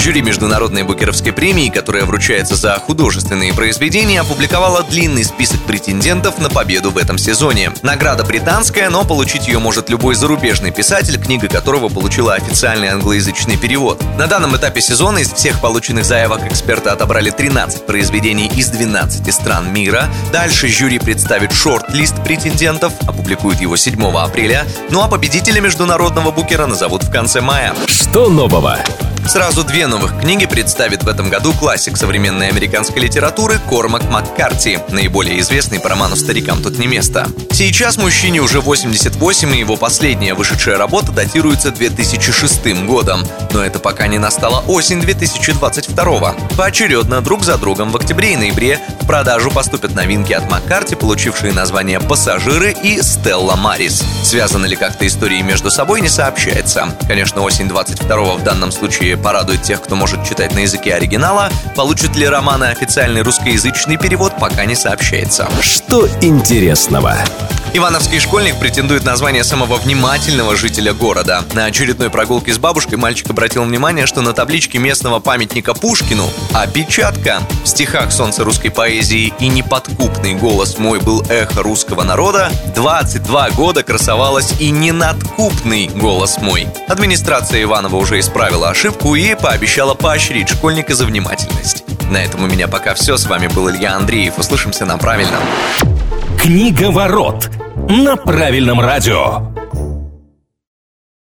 Жюри Международной Букеровской премии, которая вручается за художественные произведения, опубликовала длинный список претендентов на победу в этом сезоне. Награда британская, но получить ее может любой зарубежный писатель, книга которого получила официальный англоязычный перевод. На данном этапе сезона из всех полученных заявок эксперты отобрали 13 произведений из 12 стран мира. Дальше жюри представит шорт-лист претендентов, опубликует его 7 апреля, ну а победителя международного букера назовут в конце мая. Что нового? Сразу две новых книги представит в этом году классик современной американской литературы Кормак Маккарти, наиболее известный по роману «Старикам тут не место». Сейчас мужчине уже 88, и его последняя вышедшая работа датируется 2006 годом. Но это пока не настала осень 2022 Поочередно друг за другом в октябре и ноябре в продажу поступят новинки от Маккарти, получившие название «Пассажиры» и «Стелла Марис». Связаны ли как-то истории между собой, не сообщается. Конечно, осень 22 в данном случае порадует тех, кто может читать на языке оригинала. Получит ли романы официальный русскоязычный перевод, пока не сообщается. Что интересного? Ивановский школьник претендует на звание самого внимательного жителя города. На очередной прогулке с бабушкой мальчик обратил внимание, что на табличке местного памятника Пушкину опечатка. В стихах «Солнце русской поэзии» и «Неподкупный голос мой был эхо русского народа» 22 года красовалась и «Ненадкупный голос мой». Администрация Иванова уже исправила ошибку и пообещала поощрить школьника за внимательность. На этом у меня пока все. С вами был Илья Андреев. Услышимся на правильном. Книга ворот на правильном радио.